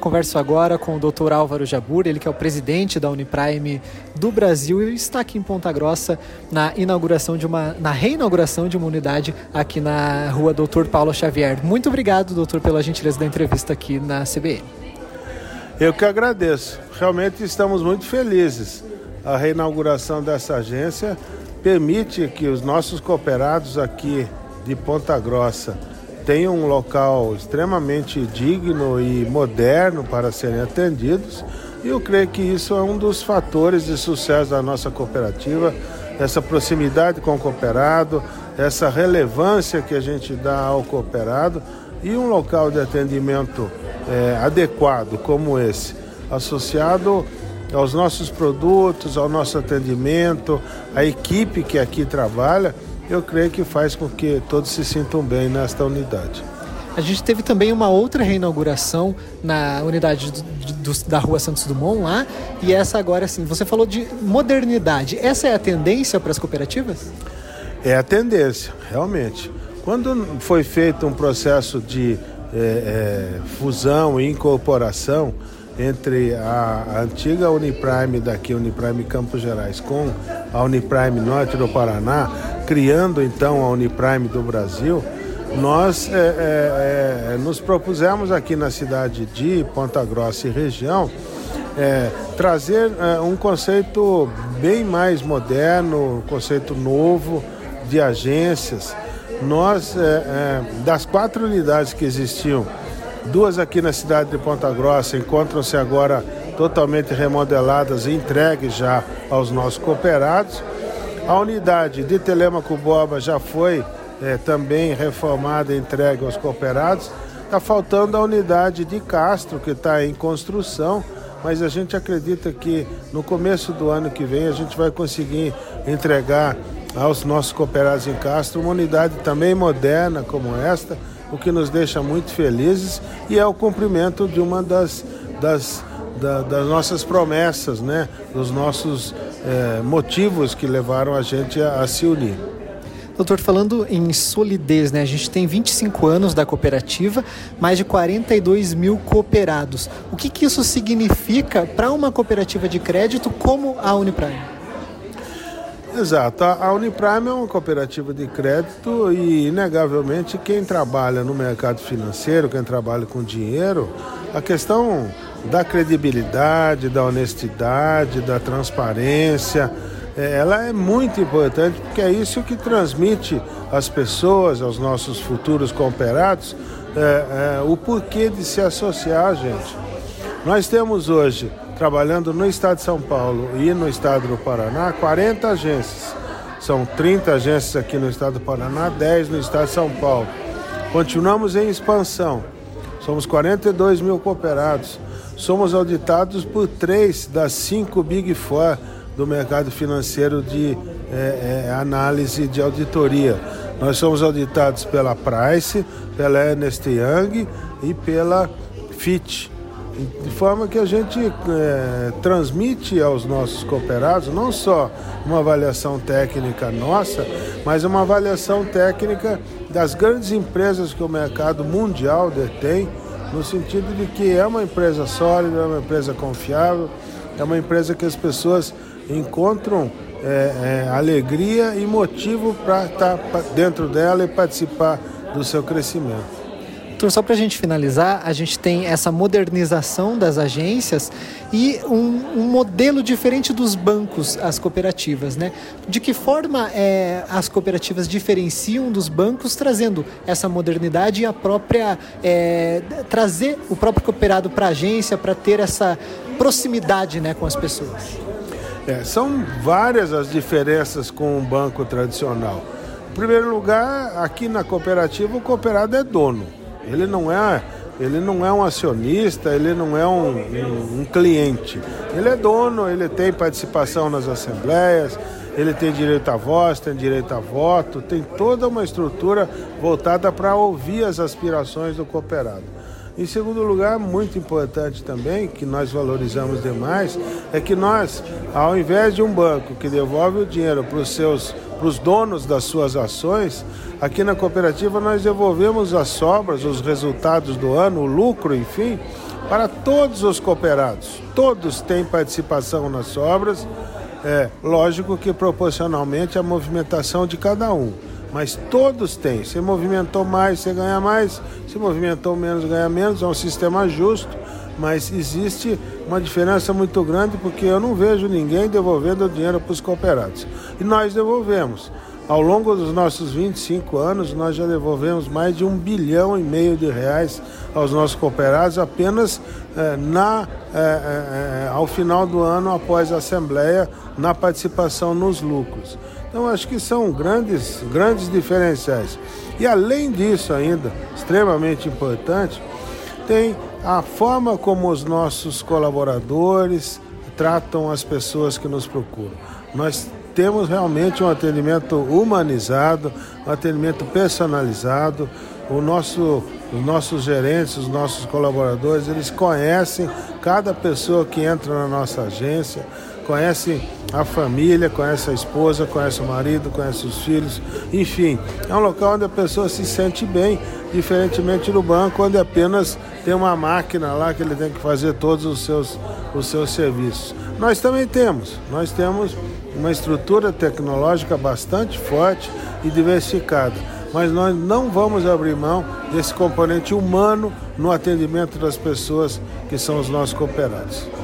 Converso agora com o Dr. Álvaro Jabur, ele que é o presidente da Uniprime do Brasil e está aqui em Ponta Grossa na inauguração de uma, na reinauguração de uma unidade aqui na rua Dr. Paulo Xavier. Muito obrigado, doutor, pela gentileza da entrevista aqui na CBN. Eu que agradeço. Realmente estamos muito felizes. A reinauguração dessa agência permite que os nossos cooperados aqui de Ponta Grossa tem um local extremamente digno e moderno para serem atendidos. E eu creio que isso é um dos fatores de sucesso da nossa cooperativa, essa proximidade com o cooperado, essa relevância que a gente dá ao cooperado e um local de atendimento é, adequado como esse, associado aos nossos produtos, ao nosso atendimento, à equipe que aqui trabalha eu creio que faz com que todos se sintam bem nesta unidade. A gente teve também uma outra reinauguração na unidade do, do, da Rua Santos Dumont lá, e essa agora sim, você falou de modernidade. Essa é a tendência para as cooperativas? É a tendência, realmente. Quando foi feito um processo de é, é, fusão e incorporação entre a, antiga Uniprime daqui, Uniprime Campos Gerais, com a Uniprime Norte do Paraná, criando então a Uniprime do Brasil, nós é, é, é, nos propusemos aqui na cidade de Ponta Grossa e região é, trazer é, um conceito bem mais moderno, um conceito novo de agências. Nós, é, das quatro unidades que existiam, duas aqui na cidade de Ponta Grossa encontram-se agora totalmente remodeladas e entregues já aos nossos cooperados. A unidade de Telemaco Boba já foi é, também reformada e entregue aos cooperados. Está faltando a unidade de Castro, que está em construção, mas a gente acredita que no começo do ano que vem a gente vai conseguir entregar aos nossos cooperados em Castro uma unidade também moderna como esta, o que nos deixa muito felizes e é o cumprimento de uma das, das da, das nossas promessas, né? dos nossos é, motivos que levaram a gente a, a se unir. Doutor, falando em solidez, né? A gente tem 25 anos da cooperativa, mais de 42 mil cooperados. O que, que isso significa para uma cooperativa de crédito como a Uniprime? Exato. A Uniprime é uma cooperativa de crédito e, inegavelmente, quem trabalha no mercado financeiro, quem trabalha com dinheiro, a questão da credibilidade, da honestidade, da transparência. É, ela é muito importante porque é isso que transmite às pessoas, aos nossos futuros cooperados, é, é, o porquê de se associar gente. Nós temos hoje, trabalhando no estado de São Paulo e no estado do Paraná, 40 agências. São 30 agências aqui no estado do Paraná, 10 no estado de São Paulo. Continuamos em expansão. Somos 42 mil cooperados somos auditados por três das cinco Big Four do mercado financeiro de é, é, análise de auditoria. Nós somos auditados pela Price, pela Ernest Young e pela Fitch. De forma que a gente é, transmite aos nossos cooperados não só uma avaliação técnica nossa, mas uma avaliação técnica das grandes empresas que o mercado mundial detém no sentido de que é uma empresa sólida, é uma empresa confiável, é uma empresa que as pessoas encontram é, é, alegria e motivo para estar tá dentro dela e participar do seu crescimento. Então, só para a gente finalizar, a gente tem essa modernização das agências e um, um, modelo diferente dos bancos, as cooperativas, né? De que forma é, as cooperativas diferenciam dos bancos, trazendo essa modernidade e a própria é, trazer o próprio cooperado para a agência para ter essa proximidade, né, com as pessoas. É, são várias as diferenças com um banco tradicional. Em primeiro lugar, aqui na cooperativa o cooperado é dono. Ele não é, ele não é um acionista, ele não é um, um, um cliente. Ele é dono, ele tem participação nas assembleias, ele tem direito à voz, tem direito a voto, tem toda uma estrutura voltada para ouvir as aspirações do cooperado. Em segundo lugar, muito importante também, que nós valorizamos demais, é que nós, ao invés de um banco que devolve o dinheiro para os seus para os donos das suas ações, aqui na cooperativa nós devolvemos as sobras, os resultados do ano, o lucro, enfim, para todos os cooperados. Todos têm participação nas obras, é lógico que proporcionalmente à movimentação de cada um. Mas todos têm. Se movimentou mais, você ganha mais. Se movimentou menos, ganha menos. É um sistema justo, mas existe uma diferença muito grande porque eu não vejo ninguém devolvendo o dinheiro para os cooperados. E nós devolvemos. Ao longo dos nossos 25 anos, nós já devolvemos mais de um bilhão e meio de reais aos nossos cooperados apenas eh, na, eh, eh, ao final do ano, após a Assembleia, na participação nos lucros. Então, acho que são grandes, grandes diferenciais. E além disso, ainda, extremamente importante, tem a forma como os nossos colaboradores tratam as pessoas que nos procuram. Nós temos realmente um atendimento humanizado, um atendimento personalizado. O nosso, os nossos gerentes, os nossos colaboradores, eles conhecem cada pessoa que entra na nossa agência, conhecem a família, conhece a esposa, conhece o marido, conhece os filhos, enfim, é um local onde a pessoa se sente bem, diferentemente do banco, onde apenas tem uma máquina lá que ele tem que fazer todos os seus, os seus serviços. Nós também temos, nós temos uma estrutura tecnológica bastante forte e diversificada, mas nós não vamos abrir mão desse componente humano no atendimento das pessoas que são os nossos cooperados.